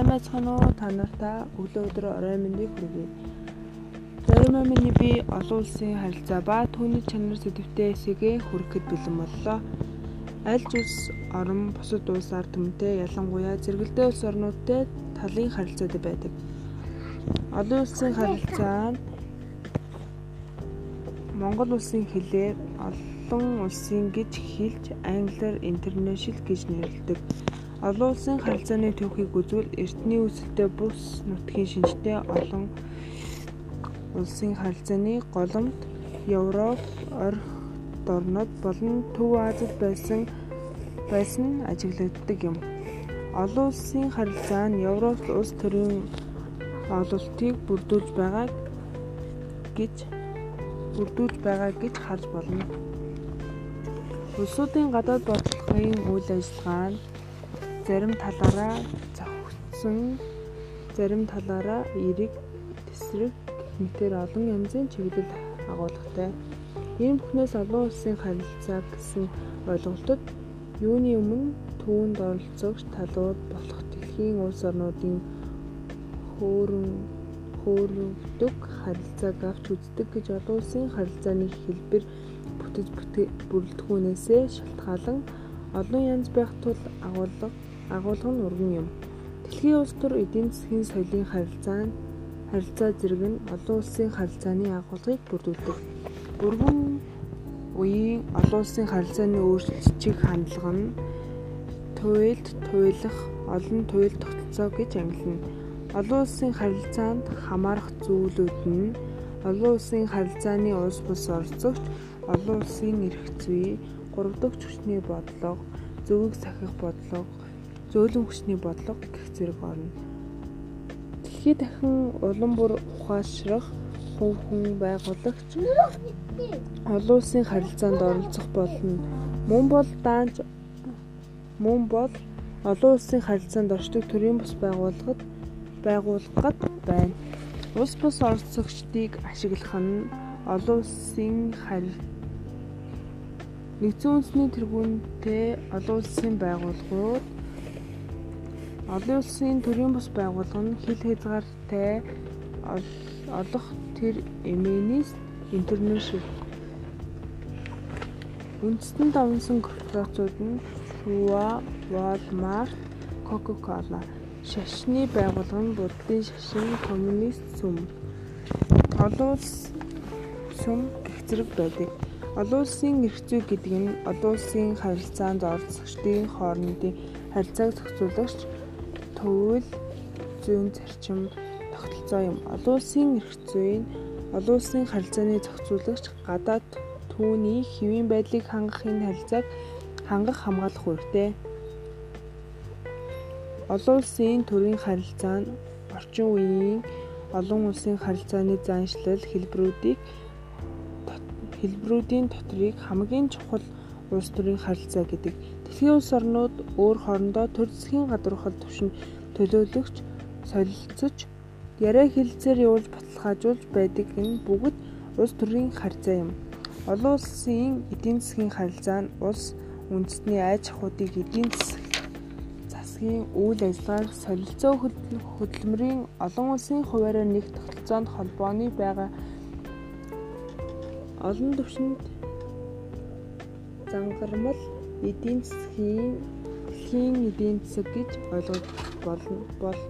Сайн байцгаана уу? Та нартай өглөө өдөр орой мэндийг хүргэе. Зарим миний би олон улсын харилцаа ба түүний чанар сэдвтэй эсэгээ хүрэхэд бэлэн боллоо. Аль ч улс орон бусад улсаар төмтэй ялангуяа зэрэгэлдээ улс орнуудтай талын харилцаад байдаг. Олон улсын харилцаа нь Монгол улсын хэлээр олон улсын гэж хэлж англиар international гэж нэрлэдэг. Олон улсын харилцааны түүхийг үзвэл эртний үүсэлтэй бус нутгийн шинжтэй олон улсын харилцааны голомт Европ, орх орнууд болон Төв Азид байсан байсан ажиглагддаг юм. Олон улсын харилцаа нь Европ улс төрийн ололтыг бүрдүүлж байгаа гэж бүрдүүлж байгаа гэж харж болно. Улсуудын гадаад бодлогын үйл ажиллагаа нь зарим талаараа зохицсон зарим талаараа эерэг тесрэг мэтэр олон янзын чиглэл агуулгатай. Энэ бүхнээс олон улсын харилцаа гэсэн ойлголтод юуны өмнө түүнд оролцогч талууд болох дэлхийн улс орнуудын хөөрөн хөөрөгдөг харилцааг авч үздэг гэж олон улсын харилцааны хэлбэр бүтэц бүрэлдэхүүнээсээ шалтгаалan олон янз байх тул агуулга агуулга нь өргөн юм. Дэлхийн улс төр эдийн засгийн соёлын харилцаа нь харилцаа зэрэг нь олон улсын харилцааны агуулгыг бүрдүүлдэг. Өргөн үеийн олон улсын харилцааны өөрчлөлтчиг хандлага нь туйлд туйлах олон туйл тогтолцоо гэж ангилна. Олон улсын харилцаанд хамаарах зүйлүүд нь олон улсын харилцааны улс бус оролцогч, олон улсын эрх зүй, гурав дахь хүчний бодлого, зөвийг сахих бодлого, зөөлөн хүчний бодлого гэх зэрэг орно. Дэлхий дахин улам бүр ухаашрах хувь хүн байгуулагч олон улсын харилцаанд оролцох болно. Мөн бол даанч мөн бол олон улсын харилцаанд оршдог төрийн бус байгууллагад байгууллагад байна. Улс бус оролцогчдыг ашиглах нь олон улсын харилцаа Нэгдсэн үндэсний тэргуунтэй олон улсын байгууллагууд Олон улсын төрийн бус байгууллага нь хил хязгаартай олох тэр эмээнээс интернэшнл үндэстэн давнсан корпорациуд нь Шуа, Walmart, Coca-Cola. Шашны байгууллага нь буддын шашин коммунист сүм. Олон улс сүм гэх зэрэг байдаг. Олон улсын эрх зүй гэдэг нь олон улсын харилцаанд оролцогчдын хоорондын харилцааг зохицуулагч төвөл зүйн зарчим тогтолцоо юм. Олон улсын эрх зүйн олон улсын харилцааны зохицуулагч гадаад түүний хэвийн байдлыг хангах энэ харилцааг хангах хамгаалах үүрэгтэй. Олон улсын төрийн харилцаа нь орчин үеийн олон улсын харилцааны заншлал хэлбэрүүдийг хэлбэрүүдийн доторыг хамгийн чухал улс төрийн харилцаа гэдэг. Дэлхийн улс орнууд өөр хоорондоо төр засгийн гадуурхал төвшин төлөөлөгч солилцож яриа хэлцээр явуулж баталгаажуулж байдаг энэ бүгд улс төрийн харилцаа юм. Олон улсын эдийн засгийн харилцаа нь улс үндэстний аж ахуйдыг эдийн засгийн үйл ажиллагаар солилцоо хөдөлмөрийн олон улсын хуваараар нэг тогтолцоонд холбооны байгаа олон түвшинд зангармал эдийн засгийн дэлхийн эдийн засаг гэж ойлгож болно бол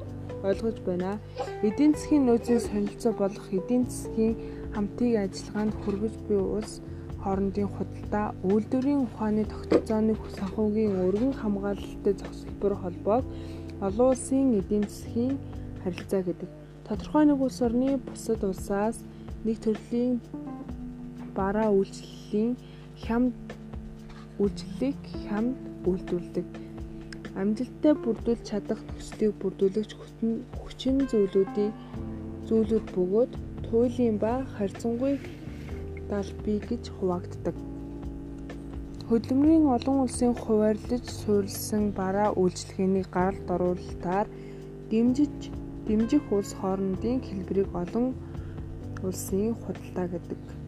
ойлгож байна. Эдийн засгийн нөөцийн солилцоо болох эдийн засгийн хамтыг ажиллагаанд хүргэж буй улс хоорондын худалдаа, үйлдвэрийн ухааны тогтолцооны санхүүгийн өргөн хамгаалалттай зохицолбор холбоог олон улсын эдийн засгийн харилцаа гэдэг. Тодорхой нэг улс орны бусад улсаас нэг төрлийн бараа үйлчлэлийн хямд үйлчлэлийг хямд үйлдвэрлэдэг. Амжилттай бүрдүүлж чадах төслийг бүрдүүлэгч хүчин зүйлүүдийн зүйлүүд бөгөөд туйлын ба харьцангуй далбий гэж хуваагддаг. Хөдөлмөрийн олон улсын хуваарлаж суурилсан бараа үйлчлэгээний гаралд оруулалтаар дэмжиж дэмжих улс хоорондын хэлбэрийг олон улсын худалдаа гэдэг.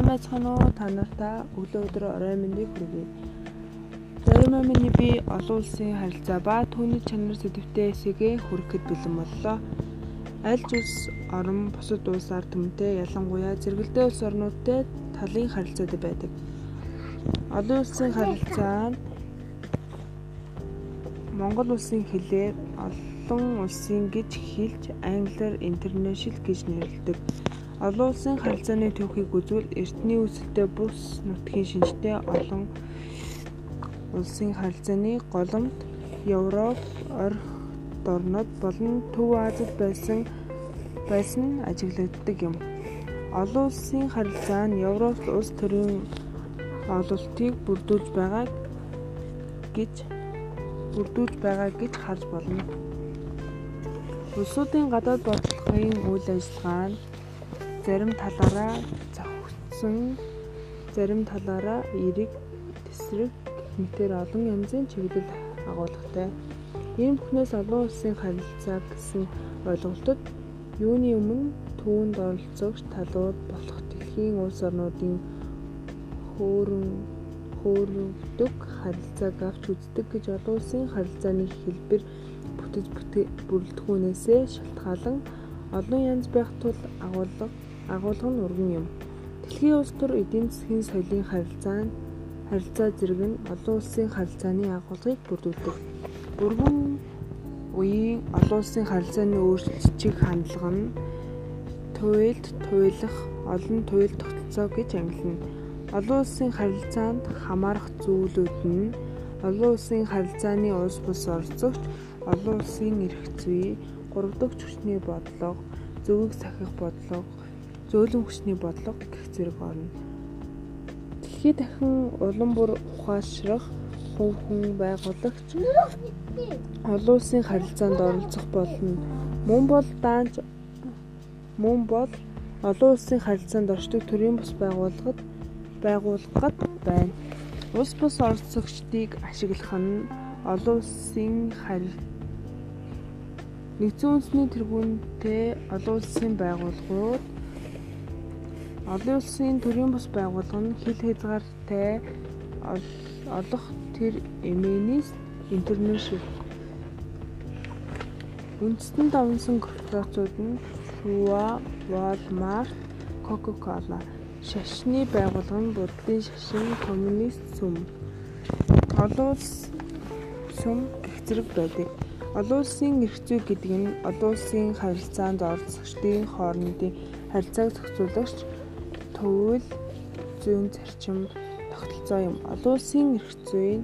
Сайн байцгаана уу? Та нартай өглөө өдөр орой мэндийг хүргэе. Зарим миний би олон улсын харилцаа ба түүний чанар сэдвтэй эсэгээ хүрэхэд бэлэн боллоо. Аль ч улс орон бусад улсаар түмтэй ялангуяа зэрэгэлдээ улс орнуудтай талын харилцаатай байдаг. Олон улсын харилцаа нь Монгол улсын хэлээр олон улсын гэж хэлж англиар international гэж нэрлэдэг. Олон улсын харилцааны түүхийг үзвэл эртний үүсэлтэй бус нутгийн шинжтэй олон улсын харилцааны голомт Европ, Орох орнууд болон Төв Азид байсан байсан ажиглагддаг юм. Олон улсын харилцаа нь Европ улс төрийн ололтыг бүрдүүлж байгаа гэж бүрдүүлж байгаа гэж харж болно. Улсуудын гадаад бодлогын үйл ажиллагаа нь зарим талаараа зохицсон зарим талаараа эерэг тесрэг мэтэр олон янзын чиглэл агуулгатай. Энэ бүхнээс олон улсын харилцаа гэсэн ойлголтод юуны өмнө түүнд оролцогч талууд болох дэлхийн улс орнуудын хөөрөн хөөрөвдөг харилцааг авч үздэг гэж олон улсын харилцааны хэлбэр бүтэц бүрэлдэхүүнээсээ шалтгаалan олон янз байх тул агуулга агуулга нь урган юм. Дэлхийн улс төр эдийн засгийн соёлын харилцаа нь харилцаа зэрэг нь олон улсын харилцааны агуулгыг бүрдүүлдэг. Бүргэн үеийн олон улсын харилцааны өөрчлөлтийг хандлага нь туйлд туйлах олон туйл тогтолцоо гэж ангилна. Олон улсын харилцаанд хамаарах зүйлүүд нь олон улсын харилцааны улс бус оролцогч, олон улсын эрх зүй, гурав дахь хүчний бодлого, зөвийг сахих бодлого, зөөлөн хүчний бодлого гэх зэрэг орно. Дэлхий дахин улам бүр ухаашрах хувь байгуулагч олон улсын харилцаанд оролцох болно. Мөн бол даанч мөн бол олон улсын харилцаанд оршдог төрийн бус байгууллагад байгууллагад байна. Улс бус оролцогчдыг ашиглах нь олон улсын харилцаа Нэгдсэн үндэсний тэргуунтэй олон улсын байгууллагууд Олон улсын төрийн бус байгууллага нь хил хязгаартай олох тэр эмээнээс интернэшнл үндэстэн давнсан корпорациуд нь Шуа, Walmart, Coca-Cola. Шашны байгууллага нь буддын шашин коммунист сүм. Олон улс сүм гэх зэрэг байдаг. Олон улсын эрх зүй гэдэг нь олон улсын харилцаанд оролцогчдын хоорондын харилцааг зохицуулагч төвөл зүйн зарчим тогтолцоо юм. Олон улсын эрх зүйн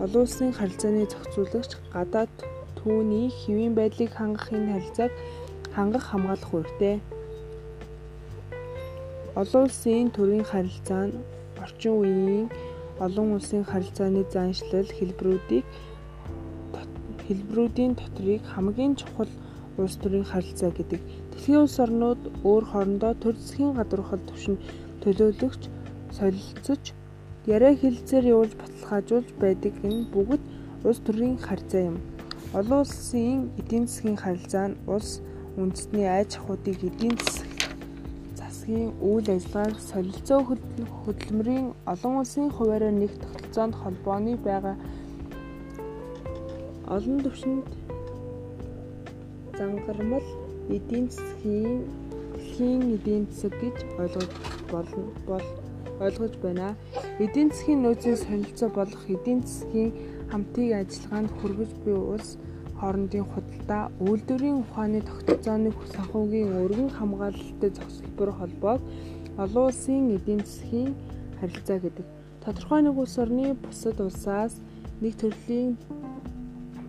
олон улсын харилцааны зохицуулагч гадаад түүний хэвийн байдлыг хангах энэ харилцааг хангах хамгаалах үүрэгтэй. Олон улсын төрийн харилцаа нь орчин үеийн олон улсын харилцааны заншлал хэлбэрүүдийг хэлбэрүүдийн доторыг хамгийн чухал улс төрийн харилцаа гэдэг. Дэлхийн улс орнууд өөр хоорондоо төр засгийн гадуурхал түвшинд төлөөлөгч солилцож яриа хэлцээр явуулж баталгаажуулж байдаг энэ бүгд улс төрийн харилцаа юм. Олон улсын эдийн засгийн харилцаа нь улс үндэстний аж ахуйдыг эдийн засгийн үйл ажиллагаар солилцоо хөдөлмөрийн олон улсын хуваараар нэг тогтолцоонд холбооны байгаа олон түвшинд зангармал эдийн засгийн дэлхийн эдийн засаг гэж ойлгож болно бол ойлгож байна. Эдийн засгийн нөөцийн солилцоо болох эдийн засгийн хамтыг ажиллагаанд хүргэж буй улс хоорондын худалдаа, үйлдвэрийн ухааны тогтолцооны санхүүгийн өргөн хамгаалалттай зохицолбор холбоог олон улсын эдийн засгийн харилцаа гэдэг. Тодорхой нэг улс орны бусад улсаас нэг төрлийн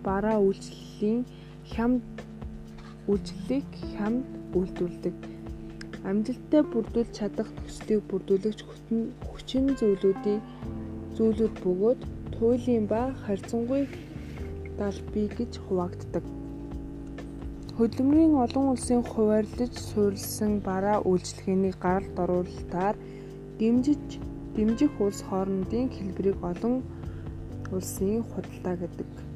бараа үйлчлэлийн хямд үйлчлэлийг хямд үйлдвэрлэдэг. Амжилттай бүрдүүлж чадах төслийг бүрдүүлэгч хүчин зүйлүүдийн зүйлүүд бөгөөд туйлын ба харьцангуй далбий гэж хуваагддаг. Хөдөлмөрийн олон улсын хуваарлаж суурилсан бараа үйлчлэгээний гаралт оруулалтаар дэмжиж дэмжих улс хоорондын хэлбэрийг олон улсын худалдаа гэдэг.